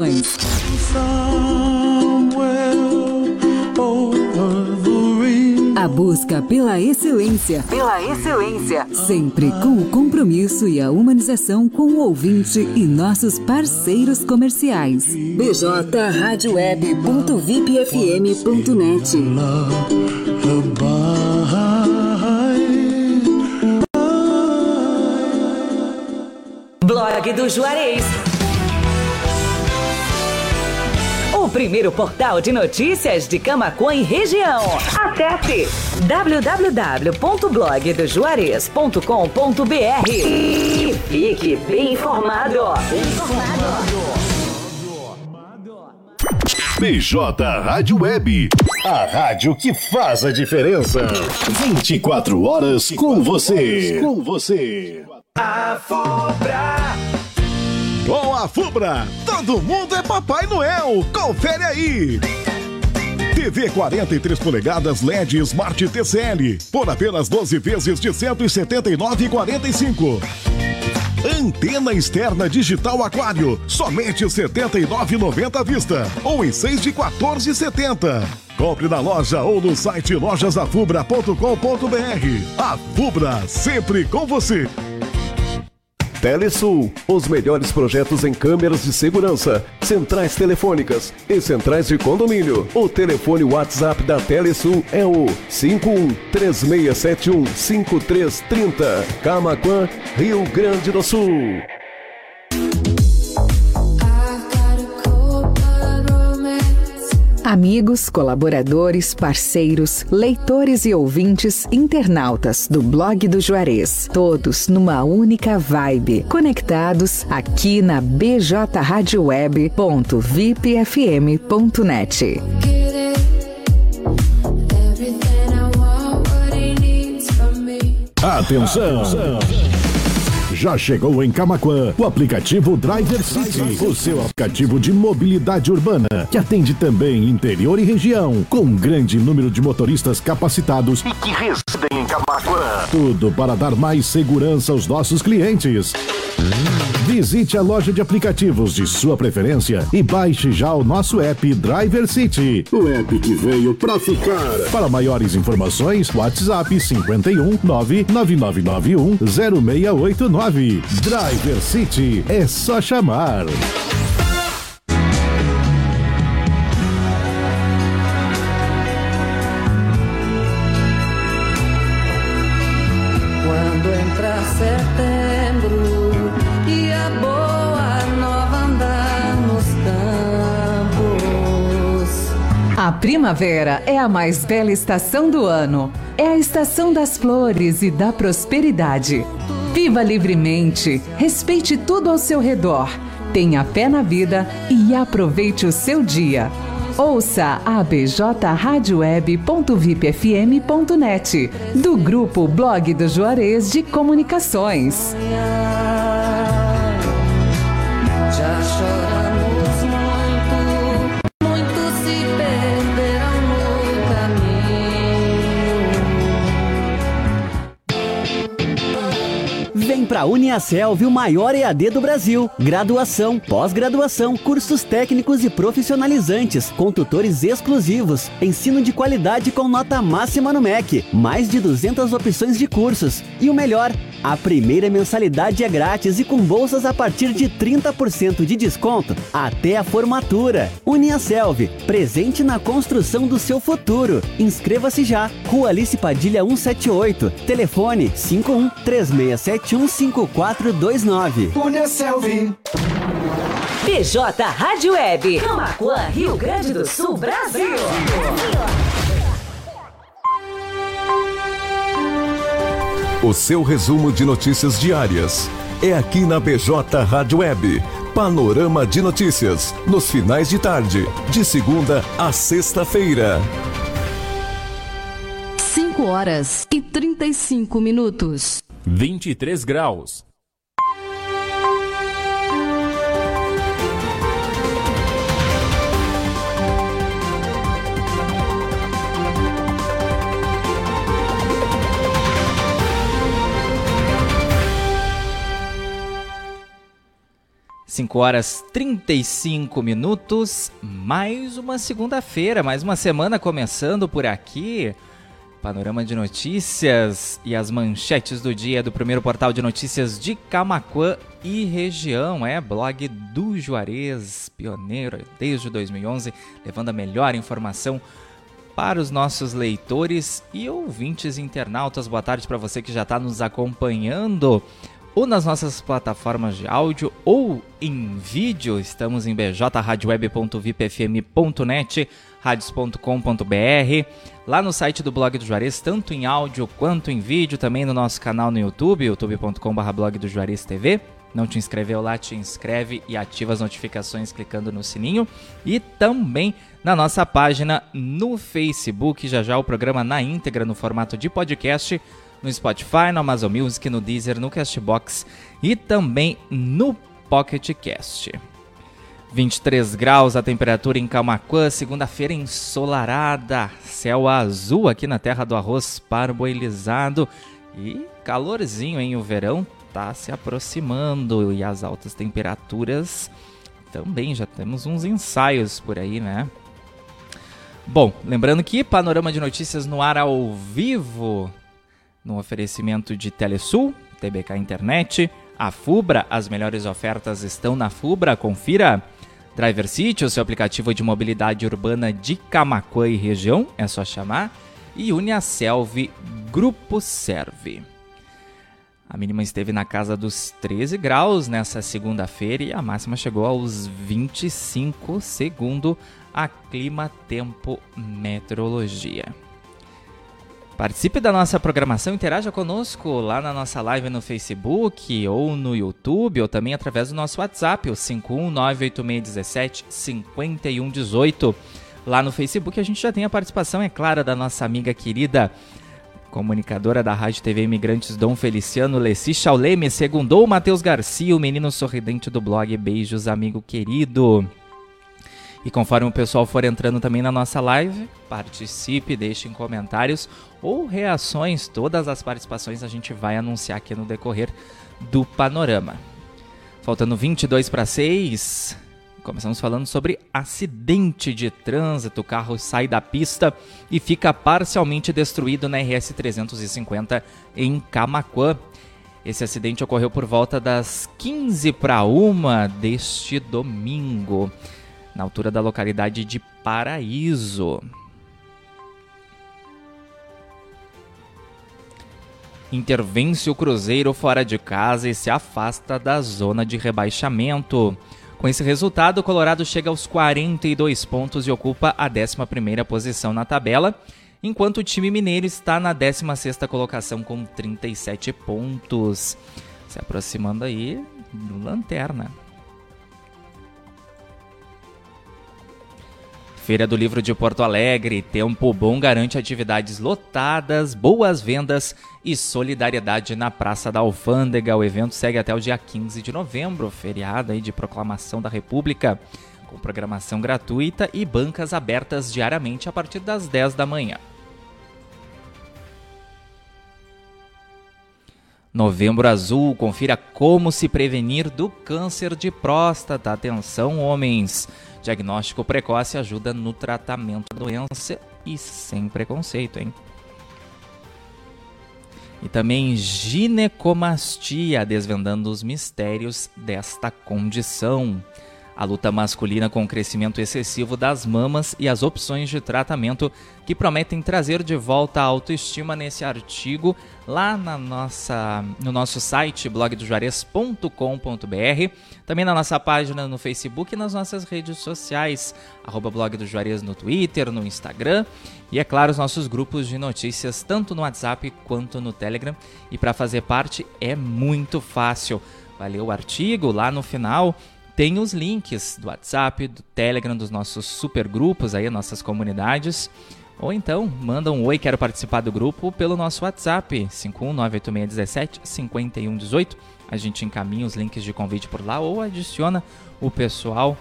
A busca pela excelência. Pela excelência. Sempre com o compromisso e a humanização com o ouvinte e nossos parceiros comerciais. bjradioweb.vipfm.net Blog do Juarez. O primeiro portal de notícias de Camacuã e região. Acesse www.blogdojuarez.com.br e fique bem informado. Bem informado. BJ Rádio Web, a rádio que faz a diferença. 24 horas com você. Com você. A Fubra. Com a Fubra, todo mundo é Papai Noel. Confere aí. TV 43 polegadas LED Smart TCL por apenas 12 vezes de 179,45. Antena externa digital aquário, somente 79,90 à vista ou em 6 de 14,70. Compre na loja ou no site lojasafubra.com.br. A Fubra sempre com você. Telesul, os melhores projetos em câmeras de segurança, centrais telefônicas e centrais de condomínio. O telefone WhatsApp da Telesul é o 51 3671 5330. Camaquã, Rio Grande do Sul. Amigos, colaboradores, parceiros, leitores e ouvintes, internautas do blog do Juarez, todos numa única vibe, conectados aqui na bjradioweb.vipfm.net. Atenção! Já chegou em Camaquã o aplicativo Driver City, o seu aplicativo de mobilidade urbana, que atende também interior e região, com um grande número de motoristas capacitados e que residem em Camaquã. Tudo para dar mais segurança aos nossos clientes. Visite a loja de aplicativos de sua preferência e baixe já o nosso app Driver City. O app que veio pra ficar. Para maiores informações, WhatsApp 51 99991 0689. Driver City é só chamar. Quando entrar setembro e a boa nova andar nos campos. A primavera é a mais bela estação do ano. É a estação das flores e da prosperidade. Viva livremente, respeite tudo ao seu redor, tenha fé na vida e aproveite o seu dia. Ouça a bjradioweb.vipfm.net do grupo Blog do Juarez de Comunicações. Vem pra Uniaselv, o maior EAD do Brasil. Graduação, pós-graduação, cursos técnicos e profissionalizantes, com tutores exclusivos, ensino de qualidade com nota máxima no MEC, mais de 200 opções de cursos. E o melhor, a primeira mensalidade é grátis e com bolsas a partir de 30% de desconto até a formatura. Uniaselv, presente na construção do seu futuro. Inscreva-se já. Rua Alice Padilha 178. Telefone 51 3671 5429. Uniaselv. BJ Rádio Web. Camacuã, Rio Grande do Sul, Brasil. O seu resumo de notícias diárias é aqui na BJ Rádio Web. Panorama de notícias nos finais de tarde, de segunda a sexta-feira. 5 horas e 35 minutos. 23 graus. 5 horas 35 minutos, mais uma segunda-feira, mais uma semana começando por aqui. Panorama de notícias e as manchetes do dia do primeiro portal de notícias de Camaquã e região. É blog do Juarez, pioneiro desde 2011, levando a melhor informação para os nossos leitores e ouvintes internautas. Boa tarde para você que já está nos acompanhando ou nas nossas plataformas de áudio ou em vídeo. Estamos em bjradioweb.vipfm.net, radios.com.br, lá no site do blog do Juarez, tanto em áudio quanto em vídeo, também no nosso canal no YouTube, youtube.com.br blog do Juarez TV. Não te inscreveu lá, te inscreve e ativa as notificações clicando no sininho. E também na nossa página no Facebook, já já o programa na íntegra no formato de podcast no Spotify, no Amazon Music, no Deezer, no Castbox e também no Pocket Cast. 23 graus a temperatura em Camacuã, segunda-feira ensolarada, céu azul aqui na terra do arroz parboilizado e calorzinho, hein? O verão tá se aproximando e as altas temperaturas também já temos uns ensaios por aí, né? Bom, lembrando que panorama de notícias no ar ao vivo no oferecimento de Telesul, TBK Internet, a Fubra, as melhores ofertas estão na Fubra, confira. Driver City, o seu aplicativo de mobilidade urbana de Camacuã e região, é só chamar. E Uniaselv Grupo Serve. A mínima esteve na casa dos 13 graus nessa segunda-feira e a máxima chegou aos 25, segundo a Clima Tempo Meteorologia. Participe da nossa programação, interaja conosco lá na nossa live no Facebook ou no YouTube ou também através do nosso WhatsApp, o 51986175118. Lá no Facebook a gente já tem a participação, é clara, da nossa amiga querida comunicadora da Rádio TV Imigrantes Dom Feliciano Leci Chauleme, segundou Matheus Garcia, o menino sorridente do blog Beijos, amigo querido. E conforme o pessoal for entrando também na nossa live, participe, deixe em comentários ou reações. Todas as participações a gente vai anunciar aqui no decorrer do panorama. Faltando 22 para 6, começamos falando sobre acidente de trânsito. O carro sai da pista e fica parcialmente destruído na RS 350 em Camaquã. Esse acidente ocorreu por volta das 15 para 1 deste domingo na altura da localidade de Paraíso. Intervence o Cruzeiro fora de casa e se afasta da zona de rebaixamento. Com esse resultado, o Colorado chega aos 42 pontos e ocupa a 11ª posição na tabela, enquanto o time mineiro está na 16ª colocação com 37 pontos, se aproximando aí do lanterna. Feira do Livro de Porto Alegre, Tempo Bom garante atividades lotadas, boas vendas e solidariedade na Praça da Alfândega. O evento segue até o dia 15 de novembro, feriado aí de proclamação da República, com programação gratuita e bancas abertas diariamente a partir das 10 da manhã. Novembro Azul, confira como se prevenir do câncer de próstata. Atenção, homens! Diagnóstico precoce ajuda no tratamento da doença e sem preconceito, hein? E também ginecomastia, desvendando os mistérios desta condição a luta masculina com o crescimento excessivo das mamas e as opções de tratamento que prometem trazer de volta a autoestima nesse artigo lá na nossa, no nosso site blogdojuarez.com.br, também na nossa página no Facebook e nas nossas redes sociais, arroba blog do Juarez no Twitter, no Instagram e, é claro, os nossos grupos de notícias, tanto no WhatsApp quanto no Telegram. E para fazer parte é muito fácil. Valeu o artigo lá no final tem os links do WhatsApp, do Telegram, dos nossos super grupos aí, nossas comunidades. Ou então, manda um oi, quero participar do grupo pelo nosso WhatsApp, 51986175118. A gente encaminha os links de convite por lá ou adiciona o pessoal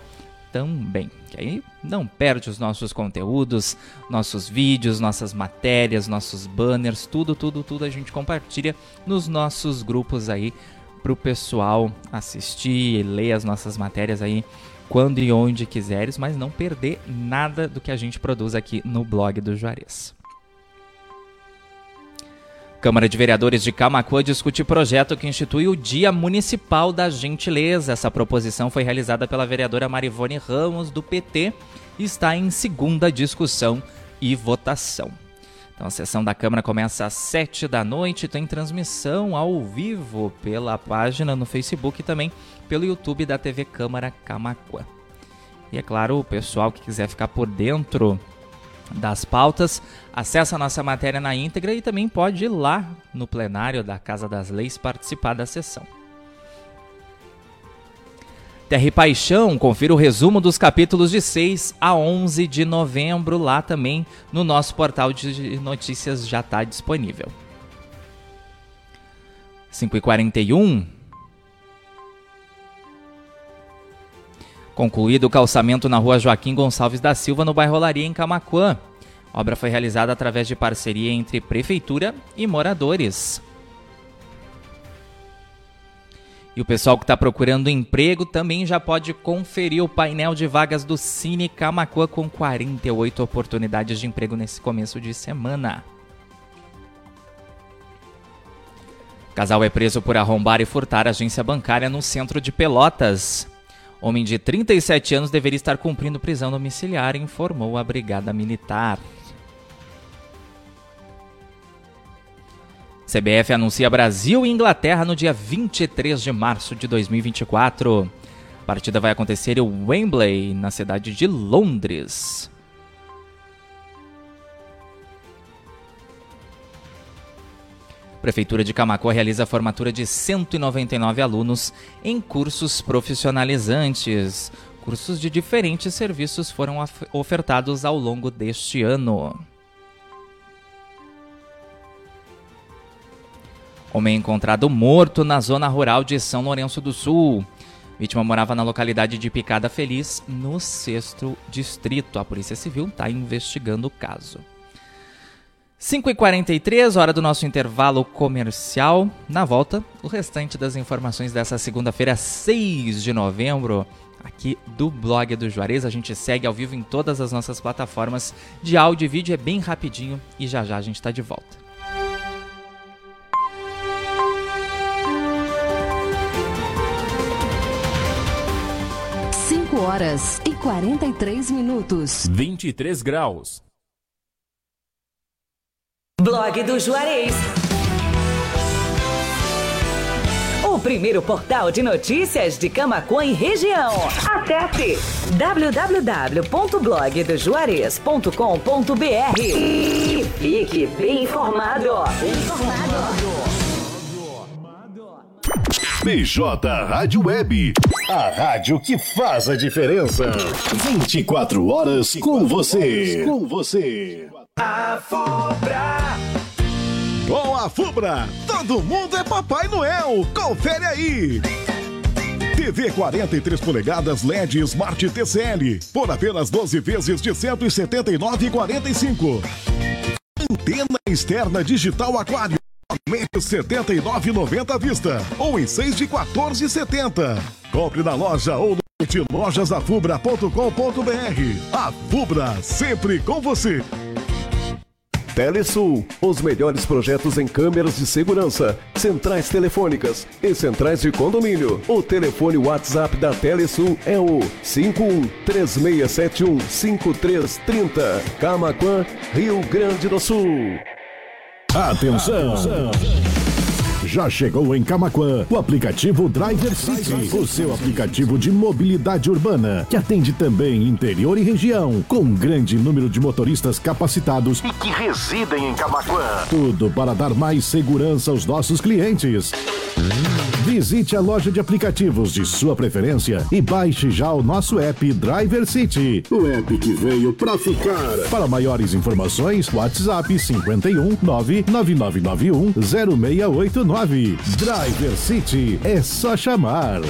também. Que aí não perde os nossos conteúdos, nossos vídeos, nossas matérias, nossos banners, tudo, tudo, tudo a gente compartilha nos nossos grupos aí para o pessoal assistir, ler as nossas matérias aí quando e onde quiseres, mas não perder nada do que a gente produz aqui no blog do Juarez. Câmara de Vereadores de Camacuã discute projeto que institui o Dia Municipal da Gentileza. Essa proposição foi realizada pela vereadora Marivone Ramos, do PT, e está em segunda discussão e votação. Então a sessão da Câmara começa às 7 da noite, tem transmissão ao vivo pela página no Facebook e também pelo YouTube da TV Câmara Camacuã. E é claro, o pessoal que quiser ficar por dentro das pautas, acessa a nossa matéria na íntegra e também pode ir lá no plenário da Casa das Leis participar da sessão. Terra e Paixão, confira o resumo dos capítulos de 6 a 11 de novembro, lá também no nosso portal de notícias já está disponível. 5h41. Concluído o calçamento na rua Joaquim Gonçalves da Silva, no bairro Olaria, em Camacuã. Obra foi realizada através de parceria entre prefeitura e moradores. E o pessoal que está procurando emprego também já pode conferir o painel de vagas do Cine Camacuã com 48 oportunidades de emprego nesse começo de semana. Casal é preso por arrombar e furtar agência bancária no centro de Pelotas. Homem de 37 anos deveria estar cumprindo prisão domiciliar, informou a Brigada Militar. CBF anuncia Brasil e Inglaterra no dia 23 de março de 2024. A partida vai acontecer em Wembley, na cidade de Londres. Prefeitura de Camacuã realiza a formatura de 199 alunos em cursos profissionalizantes. Cursos de diferentes serviços foram ofertados ao longo deste ano. Homem encontrado morto na zona rural de São Lourenço do Sul. Vítima morava na localidade de Picada Feliz, no sexto distrito. A Polícia Civil está investigando o caso. 5h43, hora do nosso intervalo comercial. Na volta, o restante das informações dessa segunda-feira, 6 de novembro, aqui do blog do Juarez. A gente segue ao vivo em todas as nossas plataformas de áudio e vídeo, é bem rapidinho e já já a gente está de volta. Horas e 43 minutos. 23 graus. Blog do Juarez. O primeiro portal de notícias de Camacuã e região. Acesse www.blogdojuarez.com.br e fique bem informado. Bem informado. BJ Rádio Web. A rádio que faz a diferença. 24 horas com você. Com você. A Fubra. Com a Fubra, todo mundo é Papai Noel. Confere aí. TV 43 polegadas LED Smart TCL por apenas 12 vezes de 179,45. Antena externa digital aquário. Somente R$ 79,90 à vista ou em 6 de 14,70. Compre na loja ou no site lojasafubra.com.br. A Fubra, sempre com você. Telesul, os melhores projetos em câmeras de segurança, centrais telefônicas e centrais de condomínio. O telefone WhatsApp da Telesul é o 5136715330. Camaquã, Rio Grande do Sul. Atenção! Já chegou em Camaquã o aplicativo Driver City, o seu aplicativo de mobilidade urbana, que atende também interior e região, com um grande número de motoristas capacitados e que residem em Camaquã. Tudo para dar mais segurança aos nossos clientes. Visite a loja de aplicativos de sua preferência e baixe já o nosso app Driver City. O app que veio pra ficar. Para maiores informações, WhatsApp 51 99991 0689. Driver City é só chamar.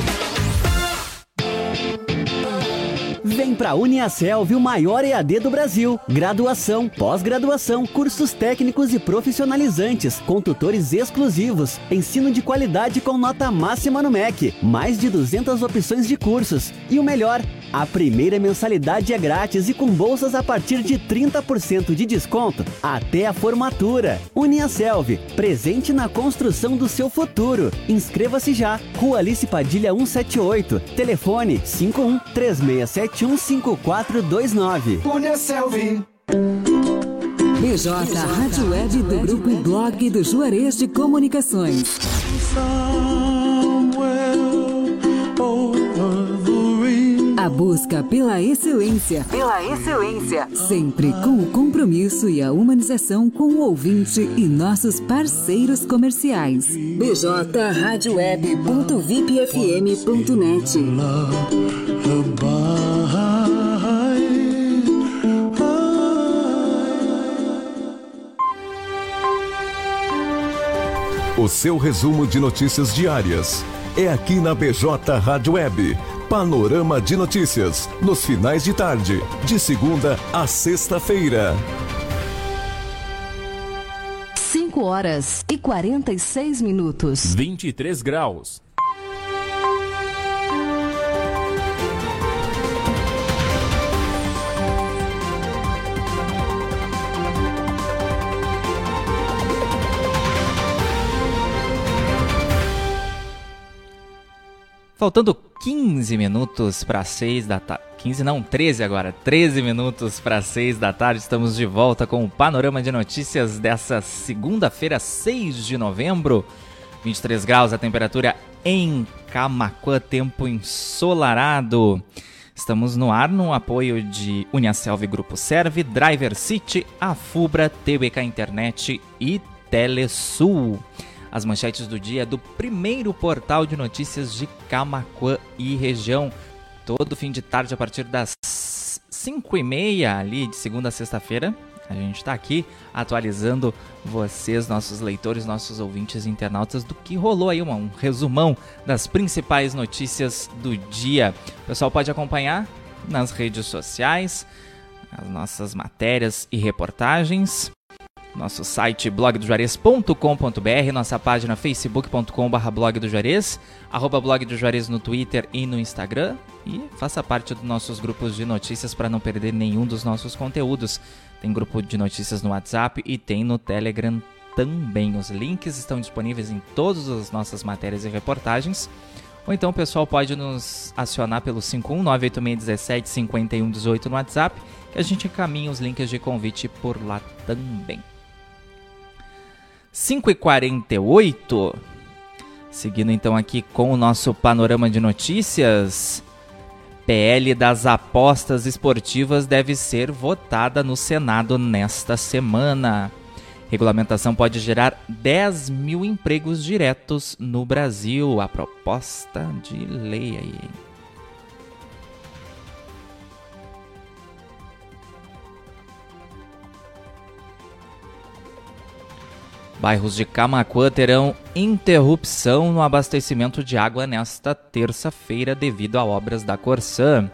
Vem para a Uniaselv, o maior EAD do Brasil. Graduação, pós-graduação, cursos técnicos e profissionalizantes, com tutores exclusivos, ensino de qualidade com nota máxima no MEC, mais de 200 opções de cursos. E o melhor, a primeira mensalidade é grátis e com bolsas a partir de 30% de desconto até a formatura. Uniaselv, presente na construção do seu futuro. Inscreva-se já. Rua Alice Padilha 178. Telefone 51 3671 5429. Uniaselv. BJ Rádio Web do Grupo Blog do Juarez de Comunicações. A busca pela excelência. Pela excelência. Sempre com o compromisso e a humanização com o ouvinte e nossos parceiros comerciais. bjradioweb.vipfm.net O seu resumo de notícias diárias é aqui na BJ Rádio Web. Panorama de notícias, nos finais de tarde, de segunda a sexta-feira. 5 horas e 46 minutos. 23 graus. Faltando 15 minutos para 6 da tarde. 15 não, 13 agora. 13 minutos para 6 da tarde. Estamos de volta com o panorama de notícias dessa segunda-feira, 6 de novembro. 23 graus a temperatura em Camacuã, tempo ensolarado. Estamos no ar no apoio de Uniaselv Grupo Serve, Driver City, Afubra, TBK Internet e Telesul as manchetes do dia do primeiro portal de notícias de Camacuã e região. Todo fim de tarde, a partir das 5 e meia, ali de segunda a sexta-feira, a gente está aqui atualizando vocês, nossos leitores, nossos ouvintes internautas, do que rolou aí, um resumão das principais notícias do dia. O pessoal pode acompanhar nas redes sociais as nossas matérias e reportagens nosso site blogdojuarez.com.br, nossa página facebook.com.br blog do arroba no Twitter e no Instagram e faça parte dos nossos grupos de notícias para não perder nenhum dos nossos conteúdos. Tem grupo de notícias no WhatsApp e tem no Telegram também. Os links estão disponíveis em todas as nossas matérias e reportagens. Ou então o pessoal pode nos acionar pelo 51986175118 no WhatsApp, que a gente encaminha os links de convite por lá também. 5 e 48 Seguindo então aqui com o nosso panorama de notícias. PL das apostas esportivas deve ser votada no Senado nesta semana. Regulamentação pode gerar 10 mil empregos diretos no Brasil. A proposta de lei aí. Bairros de Camacuã terão interrupção no abastecimento de água nesta terça-feira devido a obras da Corsã.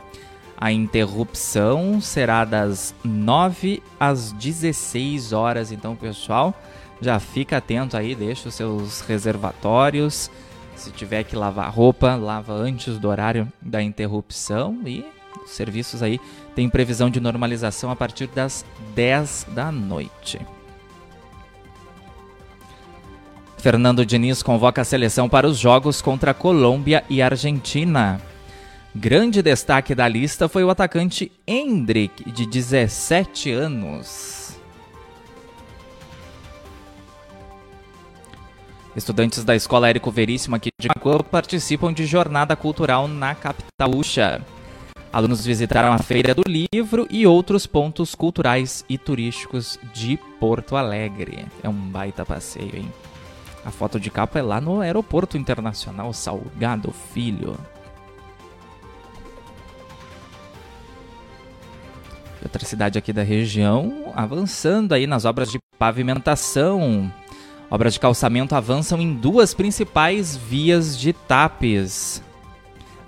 A interrupção será das 9 às 16 horas, então pessoal, já fica atento aí, deixa os seus reservatórios. Se tiver que lavar roupa, lava antes do horário da interrupção e os serviços aí têm previsão de normalização a partir das 10 da noite. Fernando Diniz convoca a seleção para os jogos contra Colômbia e Argentina. Grande destaque da lista foi o atacante Hendrick, de 17 anos. Estudantes da Escola Érico Veríssimo aqui de Macuã participam de jornada cultural na capital Uxa. Alunos visitaram a Feira do Livro e outros pontos culturais e turísticos de Porto Alegre. É um baita passeio, hein? A foto de capa é lá no Aeroporto Internacional Salgado Filho. Outra cidade aqui da região avançando aí nas obras de pavimentação. Obras de calçamento avançam em duas principais vias de TAPES.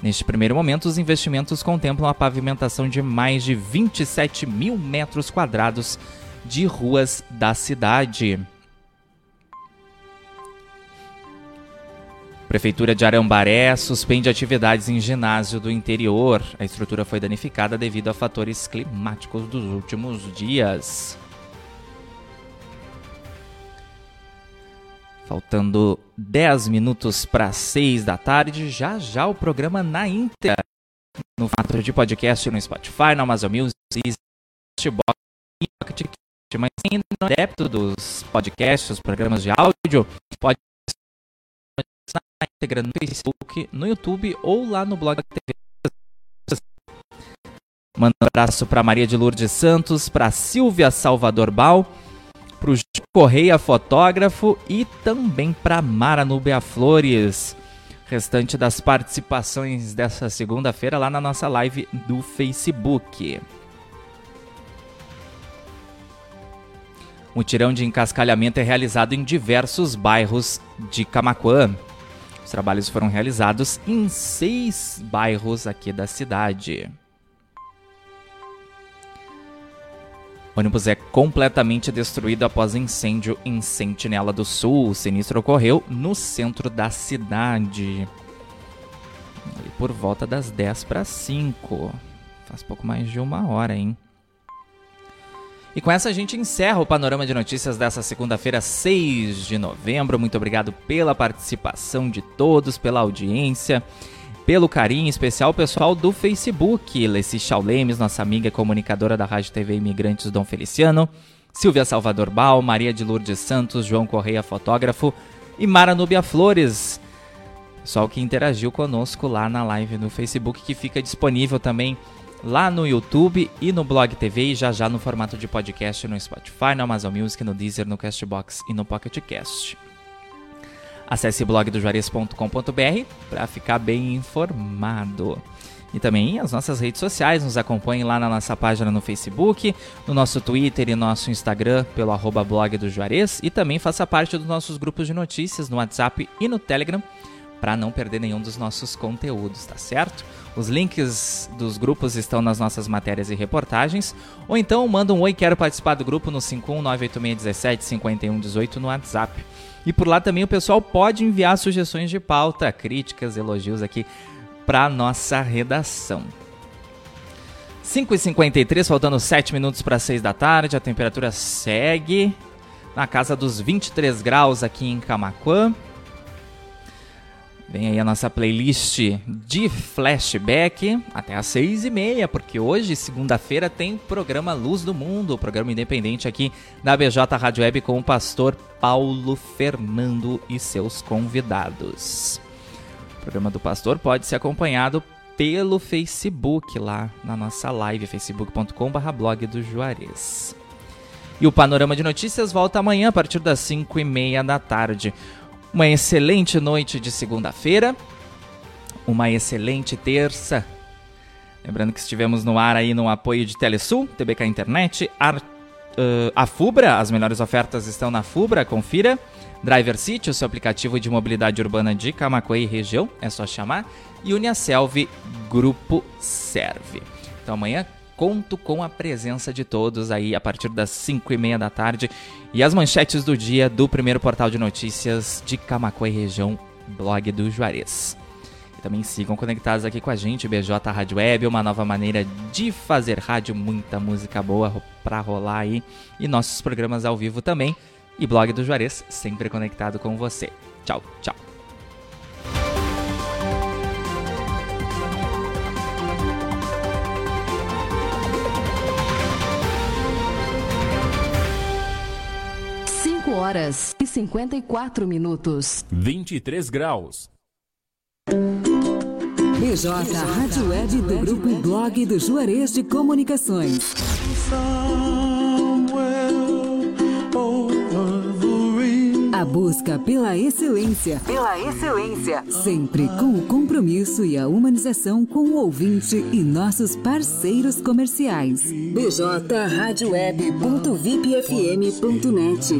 Neste primeiro momento, os investimentos contemplam a pavimentação de mais de 27 mil metros quadrados de ruas da cidade. Prefeitura de Arambaré suspende atividades em ginásio do interior. A estrutura foi danificada devido a fatores climáticos dos últimos dias. Faltando 10 minutos para 6 da tarde, já já o programa na íntegra. No formato de podcast no Spotify, no Amazon Music, Castbox e Pocket Mas ainda não é adepto dos podcasts, os programas de áudio, pode na íntegra no Facebook, no YouTube ou lá no blog da TV. Manda um abraço para Maria de Lourdes Santos, para Silvia Salvador Bal, para o Correia Fotógrafo e também para Mara Núbia Flores. Restante das participações dessa segunda-feira lá na nossa live do Facebook. O tirão de encascalhamento é realizado em diversos bairros de Camaquã. Os trabalhos foram realizados em seis bairros aqui da cidade. O ônibus é completamente destruído após incêndio em Sentinela do Sul. O sinistro ocorreu no centro da cidade. por volta das 10 para 5. Faz pouco mais de uma hora, hein? E com essa a gente encerra o panorama de notícias dessa segunda-feira, 6 de novembro. Muito obrigado pela participação de todos, pela audiência, pelo carinho especial pessoal do Facebook. Leci Chaulemes, nossa amiga comunicadora da Rádio TV Imigrantes Dom Feliciano, Silvia Salvador Bal, Maria de Lourdes Santos, João Correia, fotógrafo, e Mara Núbia Flores, pessoal que interagiu conosco lá na live no Facebook, que fica disponível também lá no YouTube e no Blog TV e já já no formato de podcast no Spotify, no Amazon Music, no Deezer, no Castbox e no Pocket Cast. Acesse blogdojuarez.com.br para ficar bem informado. E também as nossas redes sociais, nos acompanhem lá na nossa página no Facebook, no nosso Twitter e nosso Instagram pelo arroba blog do Juarez e também faça parte dos nossos grupos de notícias no WhatsApp e no Telegram para não perder nenhum dos nossos conteúdos, tá certo? Os links dos grupos estão nas nossas matérias e reportagens. Ou então manda um oi, quero participar do grupo no 51986175118 no WhatsApp. E por lá também o pessoal pode enviar sugestões de pauta, críticas, elogios aqui para nossa redação. 5h53, faltando 7 minutos para 6 da tarde, a temperatura segue na casa dos 23 graus aqui em Camaquã. Vem aí a nossa playlist de flashback até às seis e meia, porque hoje, segunda-feira, tem programa Luz do Mundo, programa independente aqui da BJ Rádio Web com o pastor Paulo Fernando e seus convidados. O programa do pastor pode ser acompanhado pelo Facebook, lá na nossa live, facebook.com.br blog do Juarez. E o Panorama de Notícias volta amanhã a partir das 5 e meia da tarde. Uma excelente noite de segunda-feira, uma excelente terça. Lembrando que estivemos no ar aí no apoio de Telesul, TBK Internet, Ar, uh, a Fubra, as melhores ofertas estão na Fubra, confira. Driver City, o seu aplicativo de mobilidade urbana de Camacuã e região, é só chamar. E Uniaselv Grupo Serve. Então amanhã conto com a presença de todos aí a partir das 5 e meia da tarde e as manchetes do dia do primeiro portal de notícias de Camacuã e região, blog do Juarez. E também sigam conectados aqui com a gente, BJ Rádio Web, uma nova maneira de fazer rádio, muita música boa pra rolar aí e nossos programas ao vivo também. E blog do Juarez, sempre conectado com você. Tchau, tchau. Horas e 54 minutos. 23 graus. BJ Rádio Web do Grupo Blog do Juarez de Comunicações. A busca pela excelência. Pela excelência. Sempre com o compromisso e a humanização com o ouvinte e nossos parceiros comerciais. bjradioweb.vipfm.net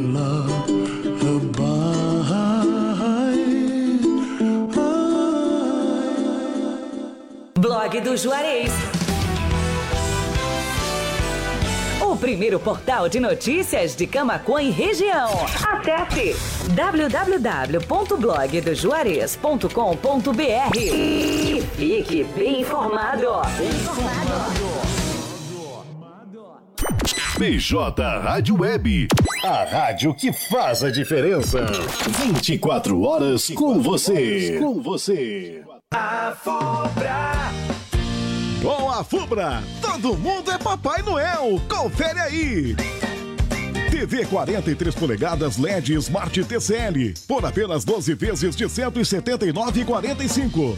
Blog do Juarez. O primeiro portal de notícias de Camacuã e região. Acesse www.blogdojuarez.com.br e fique bem informado. Bem informado. BJ Rádio Web. A rádio que faz a diferença. 24 horas com você. Com você. A Fubra. Com a Fubra, todo mundo é Papai Noel. Confere aí. TV 43 polegadas LED Smart TCL por apenas 12 vezes de 179,45.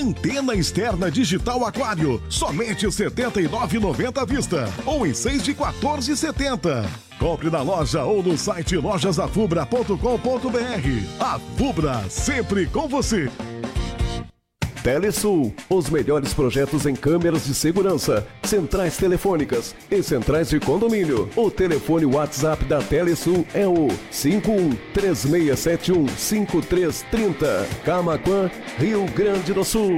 Antena externa digital aquário, somente 79,90 à vista ou em 6 de 14,70. Compre na loja ou no site lojasafubra.com.br. A Fubra, sempre com você. Telesul, os melhores projetos em câmeras de segurança, centrais telefônicas e centrais de condomínio. O telefone WhatsApp da Telesul é o 5136715330. Camaquã, Rio Grande do Sul.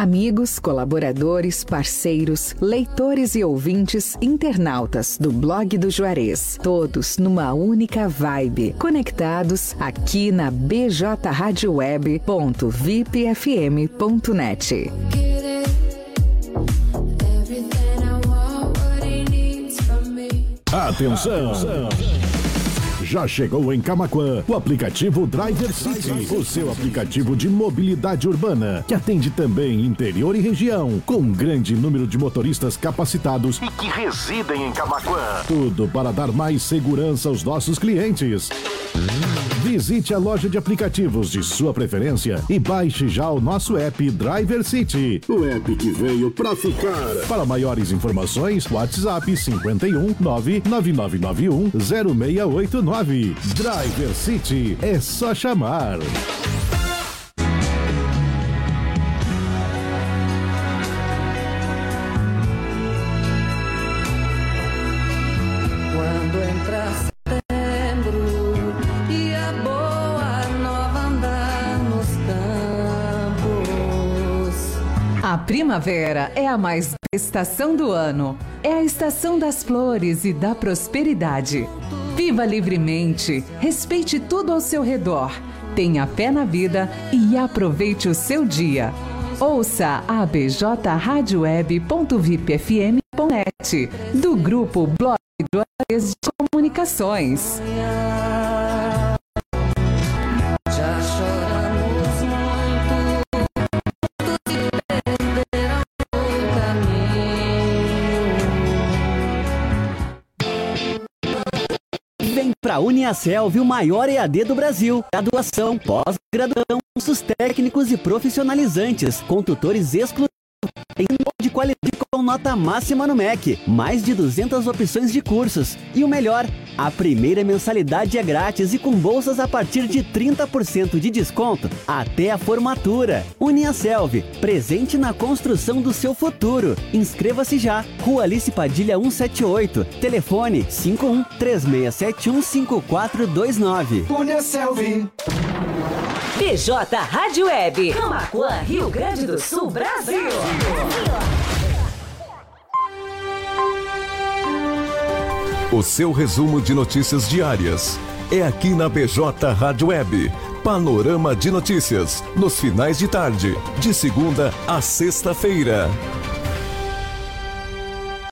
Amigos, colaboradores, parceiros, leitores e ouvintes, internautas do blog do Juarez, todos numa única vibe, conectados aqui na bjradioweb.vipfm.net. Atenção! Já chegou em Camaquã o aplicativo Driver City, o seu aplicativo de mobilidade urbana, que atende também interior e região, com um grande número de motoristas capacitados e que residem em Camaquã. Tudo para dar mais segurança aos nossos clientes. Visite a loja de aplicativos de sua preferência e baixe já o nosso app Driver City. O app que veio pra ficar. Para maiores informações, WhatsApp 51 99991 0689. Driver City é só chamar. Quando entra setembro e a boa nova andar nos campos. A primavera é a mais bela estação do ano. É a estação das flores e da prosperidade. Viva livremente, respeite tudo ao seu redor, tenha fé na vida e aproveite o seu dia. Ouça a bjradioweb.vipfm.net do grupo Blog de Comunicações. Vem pra Uniaselv, o maior EAD do Brasil. Graduação, pós-graduação, cursos técnicos e profissionalizantes, com tutores exclusivos. Ensino de qualidade com nota máxima no MEC. Mais de 200 opções de cursos. E o melhor, a primeira mensalidade é grátis e com bolsas a partir de 30% de desconto até a formatura. Uniaselv, presente na construção do seu futuro. Inscreva-se já. Rua Alice Padilha 178. Telefone 51 3671 5429. Uniaselv. PJ Rádio Web. Camacuã, Rio Grande do Sul, Brasil. O seu resumo de notícias diárias é aqui na BJ Rádio Web. Panorama de notícias nos finais de tarde, de segunda a sexta-feira.